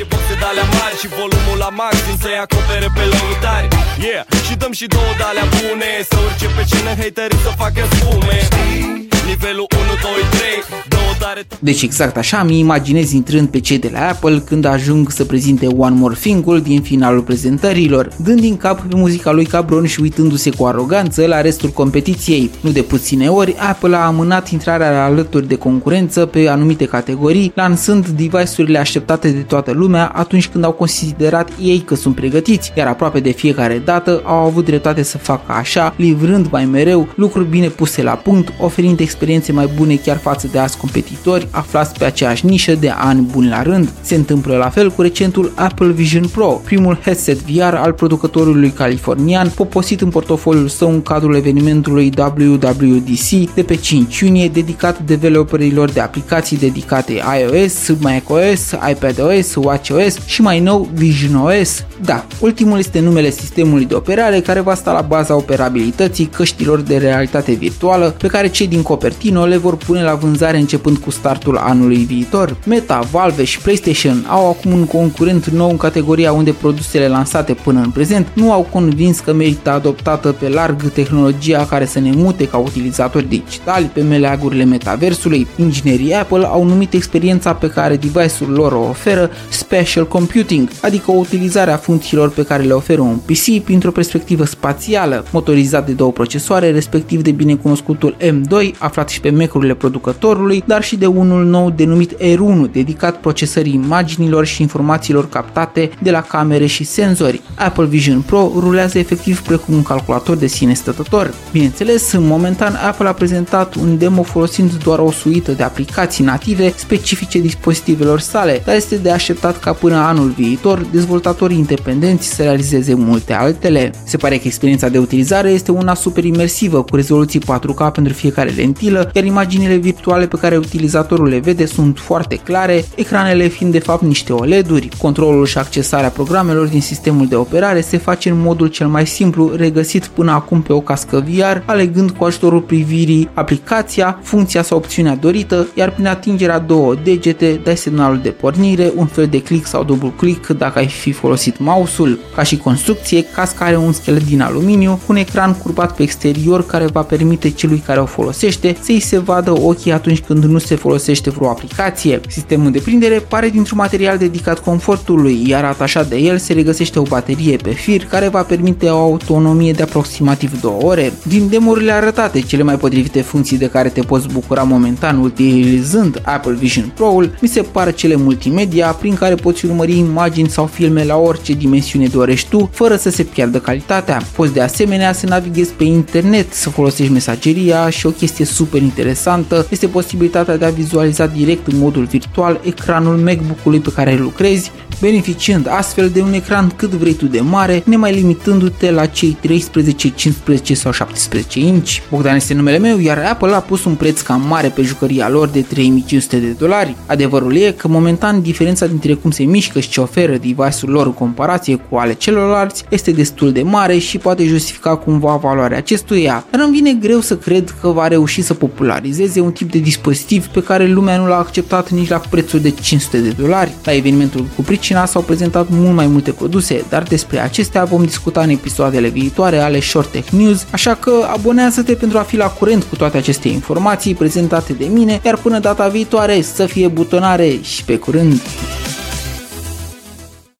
face boxe de alea mari Și volumul la maxim să-i acopere pe lăutari. Yeah, și dăm și două de alea bune Să urce pe scenă haterii să facă spume Nivelul 1, 2, 3 Două tare Deci exact așa mi imaginez intrând pe cei de la Apple când ajung să prezinte One More Thing-ul din finalul prezentărilor, dând din cap pe muzica lui Cabron și uitându-se cu aroganță la restul competiției. Nu de puține ori, Apple a amânat intrarea la alături de concurență pe anumite categorii, lansând device-urile așteptate de toată lumea atunci când au considerat ei că sunt pregătiți, iar aproape de fiecare dată au avut dreptate să facă așa, livrând mai mereu lucruri bine puse la punct, oferind experiențe mai bune chiar față de alți competitori aflați pe aceeași nișă de ani buni la rând. Se întâmplă la fel cu recentul Apple Vision Pro, primul headset VR al producătorului californian, poposit în portofoliul său în cadrul evenimentului WWDC de pe 5 iunie dedicat developerilor de aplicații dedicate iOS, macOS, iPadOS, watchOS și mai nou visionOS. Da, ultimul este numele sistemului de operare care va sta la baza operabilității căștilor de realitate virtuală pe care cei din Cupertino le vor pune la vânzare începând cu startul anului viitor. Meta, Valve și PlayStation au acum un concurent nou în categoria unde produsele lansate până în prezent nu au convins că merită adoptată pe larg tehnologia care să ne mute ca utilizatori digitali pe meleagurile metaversului. Inginerii Apple au numit experiența pe care device-ul lor o oferă Special Computing, adică o utilizare a funcțiilor pe care le oferă un PC printr-o perspectivă spațială, motorizat de două procesoare, respectiv de binecunoscutul M2, aflat și pe Mac-urile producătorului, dar și de unul nou denumit R1, dedicat procesării imaginilor și informațiilor captate de la camere și senzori. Apple Vision Pro rulează efectiv precum un calculator de sine stătător. Bineînțeles, momentan Apple a prezentat un demo folosind doar o suită de aplicații native specifice dispozitivelor sale, dar este de așteptat ca până anul viitor dezvoltatorii independenți să realizeze multe altele. Se pare că experiența de utilizare este una super imersivă cu rezoluții 4K pentru fiecare lentilă, iar imaginile virtuale pe care utilizatorul le vede sunt foarte clare, ecranele fiind de fapt niște OLED-uri. Controlul și accesarea programelor din sistemul de operare se face în modul cel mai simplu regăsit până acum pe o cască VR, alegând cu ajutorul privirii aplicația, funcția sau opțiunea dorită, iar prin atingerea două degete dai semnalul de pornire, un fel de click sau dublu click dacă ai fi folosit mouse-ul. Ca și construcție, casca are un schelet din aluminiu cu un ecran curbat pe exterior care va permite celui care o folosește să-i se vadă ochii atunci când nu se folosește vreo aplicație. Sistemul de prindere pare dintr-un material dedicat confortului, iar atașat de el se regăsește o baterie pe fir care va permite o autonomie de aproximativ 2 ore. Din demorile arătate, cele mai potrivite funcții de care te poți bucura momentan utilizând Apple Vision Pro-ul mi se par cele multimedia prin care poți urmări imagini sau filme la orice dimensiune dorești tu, fără să se piardă calitatea. Poți de asemenea să navighezi pe internet, să folosești mesageria și o chestie super interesantă este posibilitatea de a vizualiza direct în modul virtual ecranul MacBook-ului pe care lucrezi, beneficiind astfel de un ecran cât vrei tu de mare, nemai limitându-te la cei 13, 15 sau 17 inch. Bogdan este numele meu, iar Apple a pus un preț cam mare pe jucăria lor de 3500 de dolari. Adevărul e că momentan diferența dintre cum se mișcă și ce oferă device-ul lor în comparație cu ale celorlalți este destul de mare și poate justifica cumva valoarea acestuia, dar îmi vine greu să cred că va reuși să popularizeze un tip de dispozitiv pe care lumea nu l-a acceptat nici la prețul de 500 de dolari. La evenimentul cu pricina s-au prezentat mult mai multe produse, dar despre acestea vom discuta în episoadele viitoare ale Short Tech News, așa că abonează-te pentru a fi la curent cu toate aceste informații prezentate de mine, iar până data viitoare să fie butonare și pe curând!